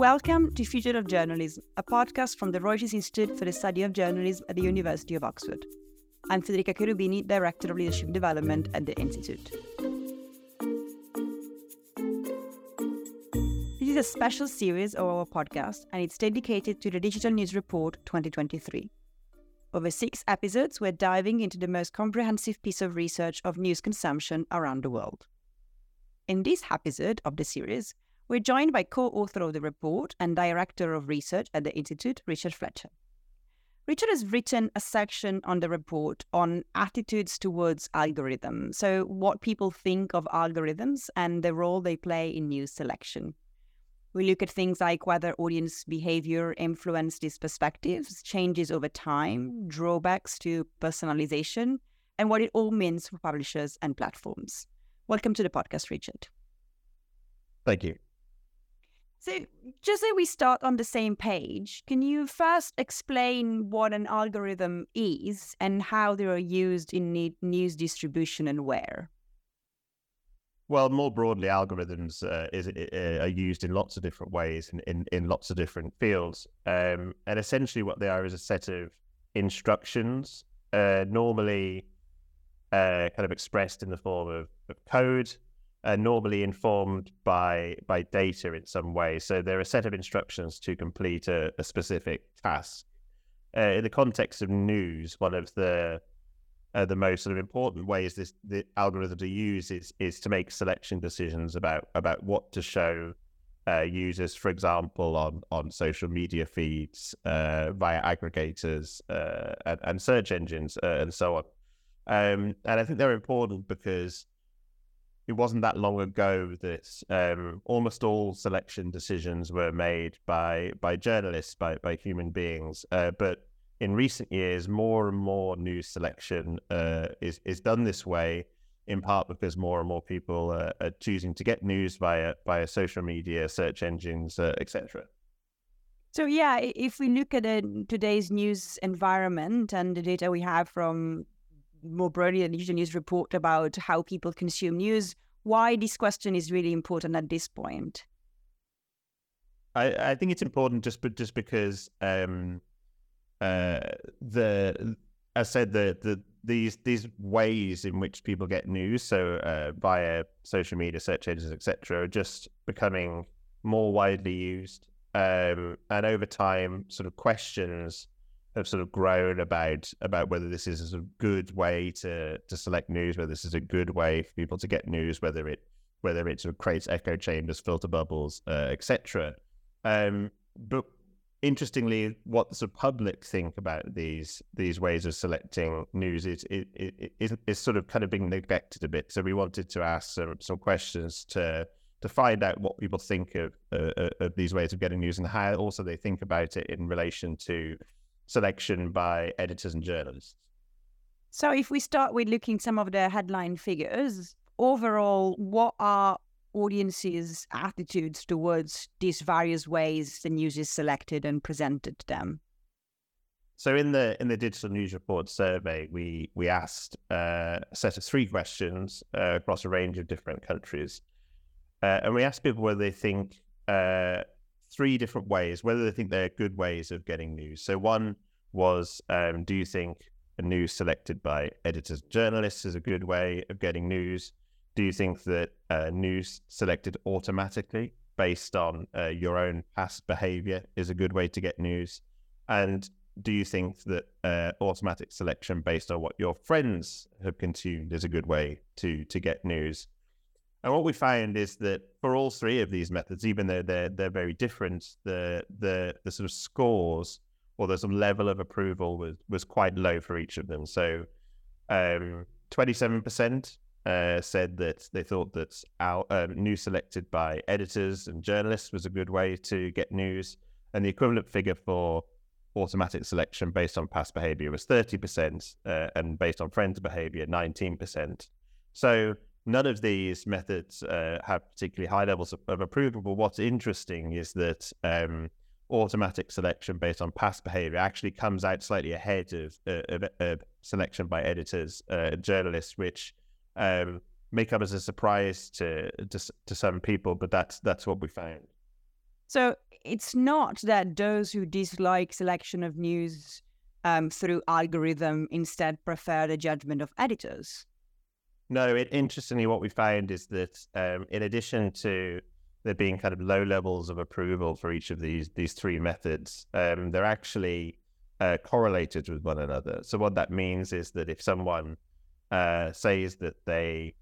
Welcome to Future of Journalism, a podcast from the Reuters Institute for the Study of Journalism at the University of Oxford. I'm Federica Cherubini, Director of Leadership Development at the Institute. This is a special series of our podcast, and it's dedicated to the Digital News Report 2023. Over six episodes, we're diving into the most comprehensive piece of research of news consumption around the world. In this episode of the series, we're joined by co author of the report and director of research at the Institute, Richard Fletcher. Richard has written a section on the report on attitudes towards algorithms, so what people think of algorithms and the role they play in news selection. We look at things like whether audience behavior influence these perspectives, changes over time, drawbacks to personalization, and what it all means for publishers and platforms. Welcome to the podcast, Richard. Thank you. So, just so we start on the same page, can you first explain what an algorithm is and how they are used in news distribution and where? Well, more broadly, algorithms uh, is, uh, are used in lots of different ways in, in, in lots of different fields. Um, and essentially, what they are is a set of instructions, uh, normally uh, kind of expressed in the form of, of code are normally informed by by data in some way. So there are a set of instructions to complete a, a specific task. Uh, in the context of news, one of the uh, the most sort of important ways this the algorithms are used is is to make selection decisions about about what to show uh, users, for example, on on social media feeds uh, via aggregators uh, and, and, search engines uh, and so on. Um, and I think they're important because it wasn't that long ago that um, almost all selection decisions were made by by journalists, by by human beings. Uh, but in recent years, more and more news selection uh, is is done this way, in part because more and more people uh, are choosing to get news via via social media, search engines, uh, etc. So yeah, if we look at today's news environment and the data we have from more broadly the Digital News report about how people consume news, why this question is really important at this point. I, I think it's important just just because um, uh, the as I said the the these these ways in which people get news, so uh, via social media, search engines, etc., are just becoming more widely used. Um, and over time, sort of questions have sort of grown about about whether this is a good way to to select news, whether this is a good way for people to get news, whether it whether it sort of creates echo chambers, filter bubbles, uh, etc. Um, but interestingly, what the sort of public think about these these ways of selecting news is it, it, is sort of kind of being neglected a bit. So we wanted to ask some, some questions to to find out what people think of uh, of these ways of getting news and how also they think about it in relation to selection by editors and journalists. So, if we start with looking some of the headline figures, overall, what are audiences' attitudes towards these various ways the news is selected and presented to them? So, in the in the digital news report survey, we we asked uh, a set of three questions uh, across a range of different countries, uh, and we asked people whether they think uh, three different ways, whether they think they're good ways of getting news. So one was, um, do you think a news selected by editors and journalists is a good way of getting news? Do you think that uh, news selected automatically based on uh, your own past behavior is a good way to get news? And do you think that uh, automatic selection based on what your friends have consumed is a good way to to get news? And what we find is that for all three of these methods, even though they're they're very different, the the the sort of scores or the sort of level of approval was was quite low for each of them. So, twenty seven percent uh, said that they thought that our uh, news selected by editors and journalists was a good way to get news, and the equivalent figure for automatic selection based on past behavior was 30%, uh, and based on friends' behavior, 19%. So none of these methods uh, have particularly high levels of, of, approval. But what's interesting is that um, automatic selection based on past behavior actually comes out slightly ahead of, uh, of, of selection by editors, uh, journalists, which um, may come as a surprise to, to, to some people. But that's that's what we found. So it's not that those who dislike selection of news um, through algorithm instead prefer the judgment of editors. No, it, interestingly, what we found is that um, in addition to there being kind of low levels of approval for each of these these three methods, um, they're actually uh, correlated with one another. So what that means is that if someone uh, says that they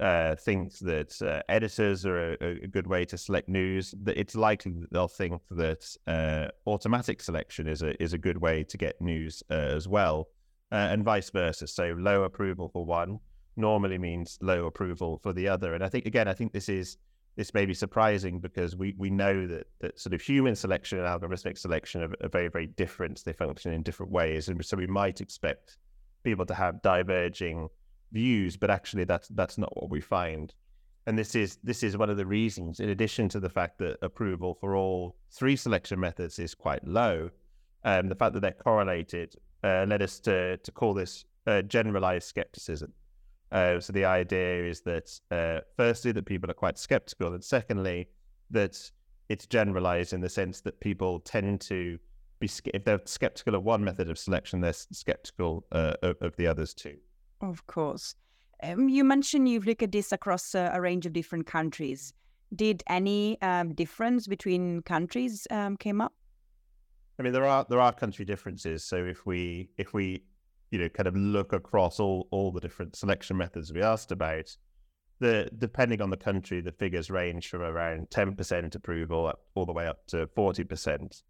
uh, think that uh, editors are a, a, good way to select news, that it's likely that they'll think that uh, automatic selection is a is a good way to get news uh, as well, and vice versa. So low approval for one normally means low approval for the other. And I think again, I think this is this may be surprising because we we know that that sort of human selection and algorithmic selection are, are very very different. They function in different ways, and so we might expect people to have diverging views, but actually that's that's not what we find. And this is this is one of the reasons, in addition to the fact that approval for all three selection methods is quite low, um, the fact that they're correlated uh, led us to to call this uh, generalized skepticism. Uh, so the idea is that uh, firstly that people are quite skeptical, and secondly that it's generalized in the sense that people tend to be if they're skeptical of one method of selection, they're skeptical uh, of, of the others too. Of course. Um, you mentioned you've looked at this across a, a range of different countries. Did any um, difference between countries um, came up? I mean, there are there are country differences. So if we if we you know kind of look across all all the different selection methods we asked about, the depending on the country, the figures range from around ten percent approval up, all the way up to forty percent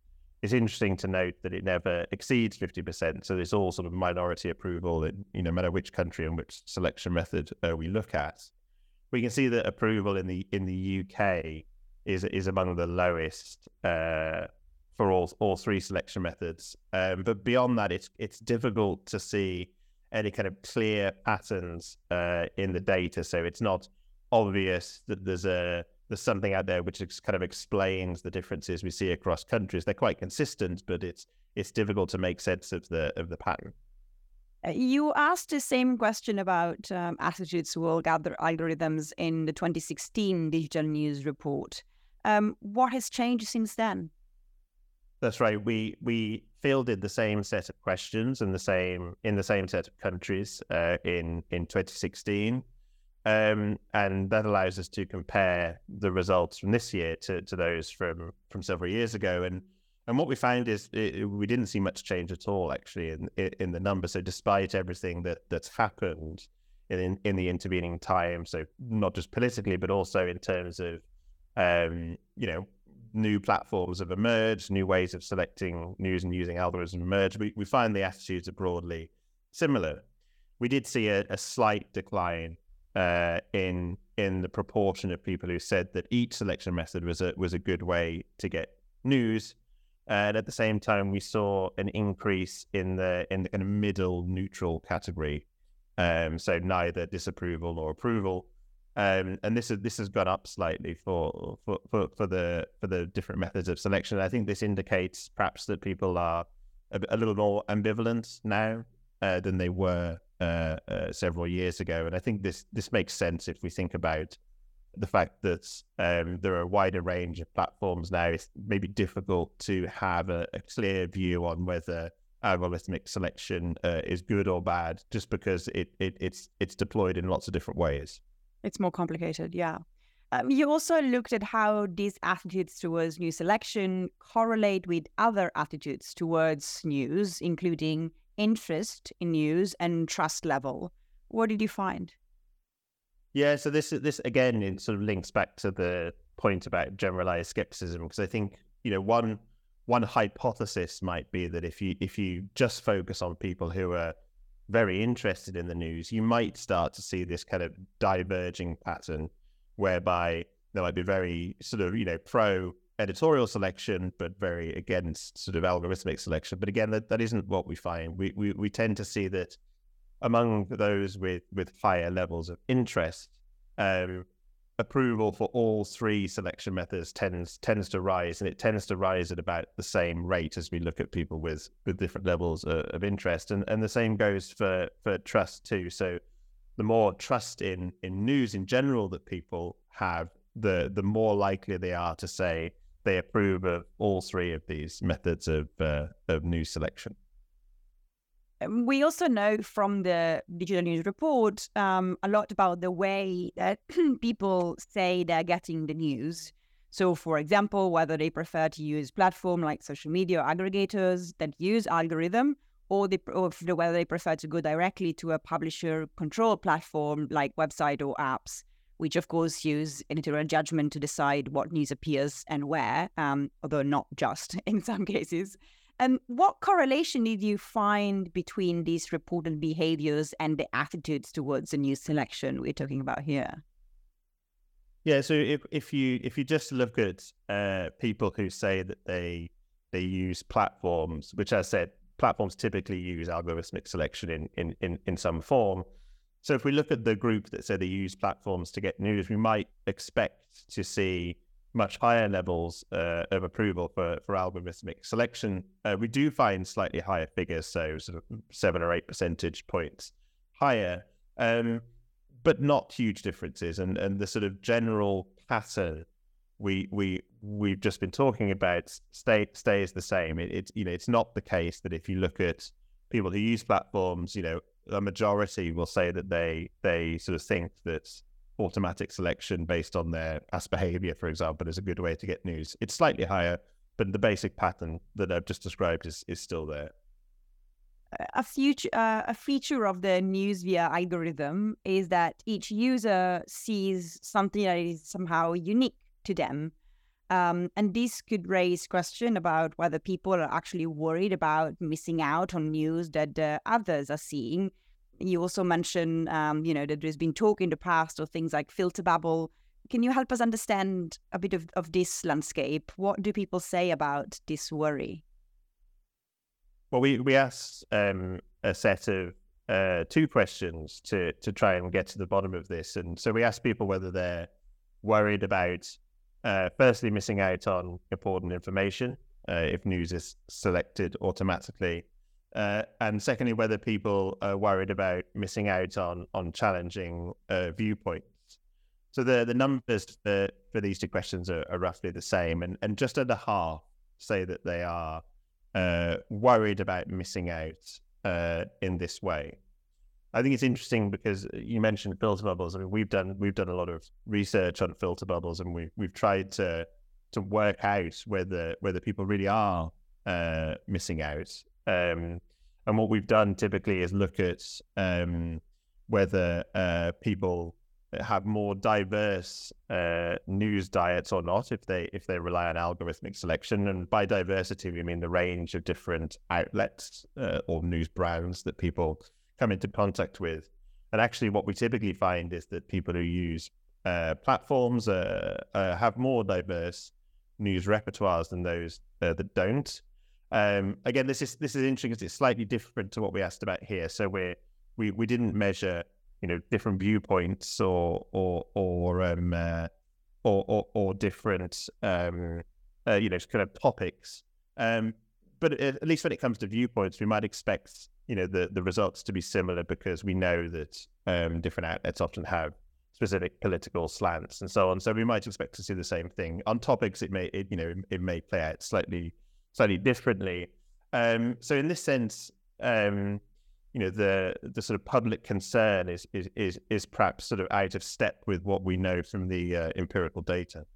it's interesting to note that it never exceeds 50%. So it's all sort of minority approval, in, you know, no matter which country and which selection method uh, we look at. We can see that approval in the in the UK is is among the lowest uh, for all all three selection methods. Um, but beyond that, it's it's difficult to see any kind of clear patterns uh, in the data. So it's not obvious that there's a there's something out there which kind of explains the differences we see across countries. They're quite consistent, but it's it's difficult to make sense of the of the pattern. Uh, you asked the same question about um, attitudes toward algorithms in the 2016 Digital News Report. Um, what has changed since then? That's right. We we fielded the same set of questions in the same in the same set of countries uh, in in 2016. Um, and that allows us to compare the results from this year to, to those from, from several years ago. And and what we found is it, we didn't see much change at all, actually, in in the numbers. So despite everything that that's happened in in the intervening time, so not just politically, but also in terms of um, you know new platforms have emerged, new ways of selecting news and using algorithms emerged. We we find the attitudes are broadly similar. We did see a, a slight decline uh, in in the proportion of people who said that each selection method was a was a good way to get news. And at the same time, we saw an increase in the in the kind of middle neutral category. Um, so neither disapproval nor approval. Um, and this is this has gone up slightly for, for for for the for the different methods of selection. I think this indicates perhaps that people are a, a little more ambivalent now uh, than they were uh, uh, several years ago. And I think this this makes sense if we think about the fact that um, there are a wider range of platforms now. It's maybe difficult to have a, a clear view on whether algorithmic selection uh, is good or bad, just because it, it it's it's deployed in lots of different ways. It's more complicated, yeah. Um, you also looked at how these attitudes towards news selection correlate with other attitudes towards news, including interest in news and trust level. What did you find? Yeah, so this this again it sort of links back to the point about generalized skepticism because I think you know one one hypothesis might be that if you if you just focus on people who are very interested in the news, you might start to see this kind of diverging pattern whereby there might be very sort of you know pro editorial selection, but very against sort of algorithmic selection. But again, that, that isn't what we find. We, we we tend to see that among those with with higher levels of interest, um, approval for all three selection methods tends tends to rise, and it tends to rise at about the same rate as we look at people with with different levels of, of interest. And and the same goes for for trust too. So the more trust in in news in general that people have, the the more likely they are to say they approve of all three of these methods of uh, of news selection. Um, we also know from the digital news report um, a lot about the way that people say they're getting the news. So, for example, whether they prefer to use platform like social media aggregators that use algorithm, or, they, or whether they prefer to go directly to a publisher control platform like website or apps, which of course use editorial judgment to decide what news appears and where, um, although not just in some cases. And what correlation did you find between these reported behaviors and the attitudes towards the news selection we're talking about here? Yeah, so if, if you if you just look at uh, people who say that they they use platforms, which I said platforms typically use algorithmic selection in, in, in, in some form. So if we look at the group that say they use platforms to get news, we might expect to see much higher levels uh, of approval for, for algorithmic selection. Uh, we do find slightly higher figures, so sort of seven or eight percentage points higher, um, but not huge differences. And and the sort of general pattern we we we've just been talking about stay stays the same. It, it's you know it's not the case that if you look at people who use platforms, you know, a majority will say that they they sort of think that automatic selection based on their past behavior, for example, is a good way to get news. It's slightly higher, but the basic pattern that I've just described is, is still there. A, future, uh, a feature of the news via algorithm is that each user sees something that is somehow unique to them. Um, and this could raise question about whether people are actually worried about missing out on news that uh, others are seeing you also mentioned, um, you know, that there's been talk in the past of things like filter bubble. Can you help us understand a bit of, of this landscape? What do people say about this worry? Well, we, we asked um, a set of uh, two questions to, to try and get to the bottom of this. And so we asked people whether they're worried about, uh, firstly, missing out on important information uh, if news is selected automatically uh, and secondly, whether people are worried about missing out on on challenging uh, viewpoints. So the the numbers for, for these two questions are, are, roughly the same, and and just under half say that they are uh, worried about missing out uh, in this way. I think it's interesting because you mentioned filter bubbles. I mean, we've done we've done a lot of research on filter bubbles, and we we've tried to to work out whether whether people really are uh, missing out. Um, and what we've done typically is look at um, whether uh, people have more diverse uh, news diets or not if they if they rely on algorithmic selection. And by diversity, we mean the range of different outlets uh, or news brands that people come into contact with. And actually, what we typically find is that people who use uh, platforms uh, uh, have more diverse news repertoires than those that don't. Um, again, this is this is interesting because it's slightly different to what we asked about here. So we we we didn't measure you know different viewpoints or or or um uh, or, or, or different um uh, you know kind of topics. Um, but at least when it comes to viewpoints, we might expect you know the the results to be similar because we know that um, different outlets often have specific political slants and so on. So we might expect to see the same thing on topics. It may it, you know it may play out slightly slightly differently. Um, so in this sense, um, you know, the the sort of public concern is is is is perhaps sort of out of step with what we know from the uh, empirical data.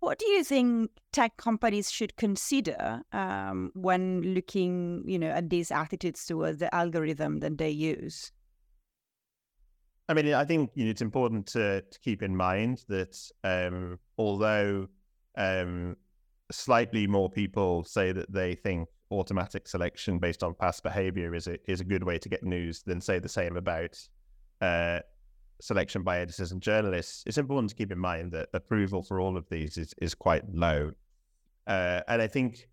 What do you think tech companies should consider um, when looking, you know, at these attitudes towards the algorithm that they use? I mean, I think you know, it's important to, to keep in mind that um, although um, slightly more people say that they think automatic selection based on past behavior is a is a good way to get news than say the same about uh, selection by editors and journalists. It's important to keep in mind that approval for all of these is is quite low, uh, and I think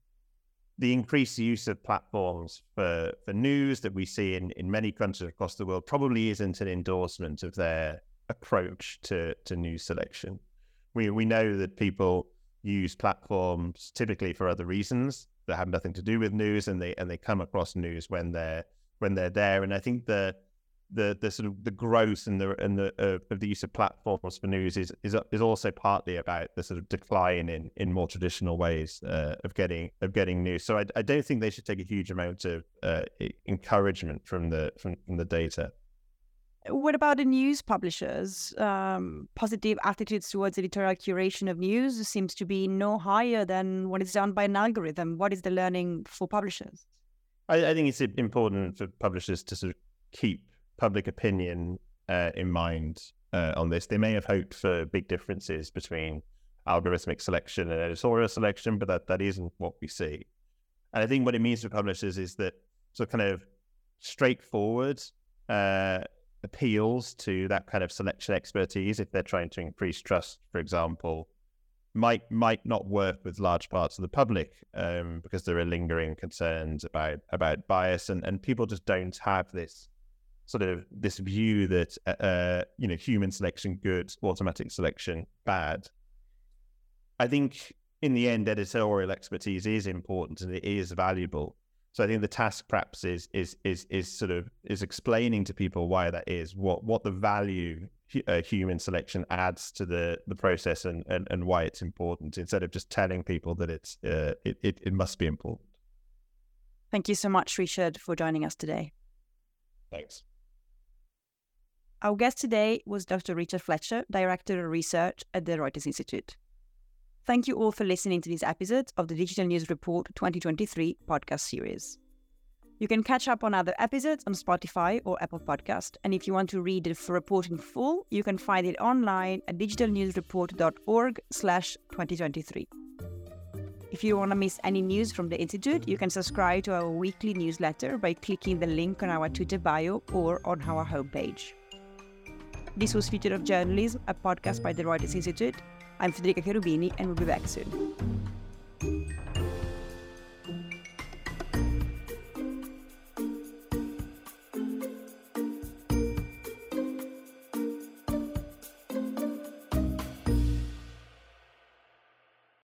the increased use of platforms for for news that we see in in many countries across the world probably isn't an endorsement of their approach to to news selection. We we know that people use platforms typically for other reasons that have nothing to do with news, and they and they come across news when they're when they're there. And I think the the the sort of the growth and the and the uh, of the use of platforms for news is is is also partly about the sort of decline in in more traditional ways uh, of getting of getting news. So I, I don't think they should take a huge amount of uh, encouragement from the from, from the data. What about the news publishers? Um, positive attitudes towards editorial curation of news seems to be no higher than when it's done by an algorithm. What is the learning for publishers? I, I think it's important for publishers to sort of keep public opinion uh, in mind uh, on this. They may have hoped for big differences between algorithmic selection and editorial selection, but that, that isn't what we see. And I think what it means for publishers is that sort of kind of straightforward uh, appeals to that kind of selection expertise, if they're trying to increase trust, for example, might might not work with large parts of the public um, because there are lingering concerns about about bias, and, and people just don't have this sort of this view that uh, uh, you know human selection good, automatic selection bad. I think in the end, editorial expertise is important and it is valuable. So I think the task perhaps is is is is sort of is explaining to people why that is, what what the value uh, human selection adds to the the process and, and and why it's important, instead of just telling people that it's uh, it, it it must be important. Thank you so much, Richard, for joining us today. Thanks. Our guest today was Dr. Richard Fletcher, Director of Research at the Reuters Institute. Thank you all for listening to this episode of the Digital News Report 2023 podcast series. You can catch up on other episodes on Spotify or Apple Podcast, and if you want to read the report in full, you can find it online at digitalnewsreport.org/2023. If you want to miss any news from the Institute, you can subscribe to our weekly newsletter by clicking the link on our Twitter bio or on our homepage. This was Future of Journalism, a podcast by the Reuters Institute. I'm Federica Cherubini, and we'll be back soon.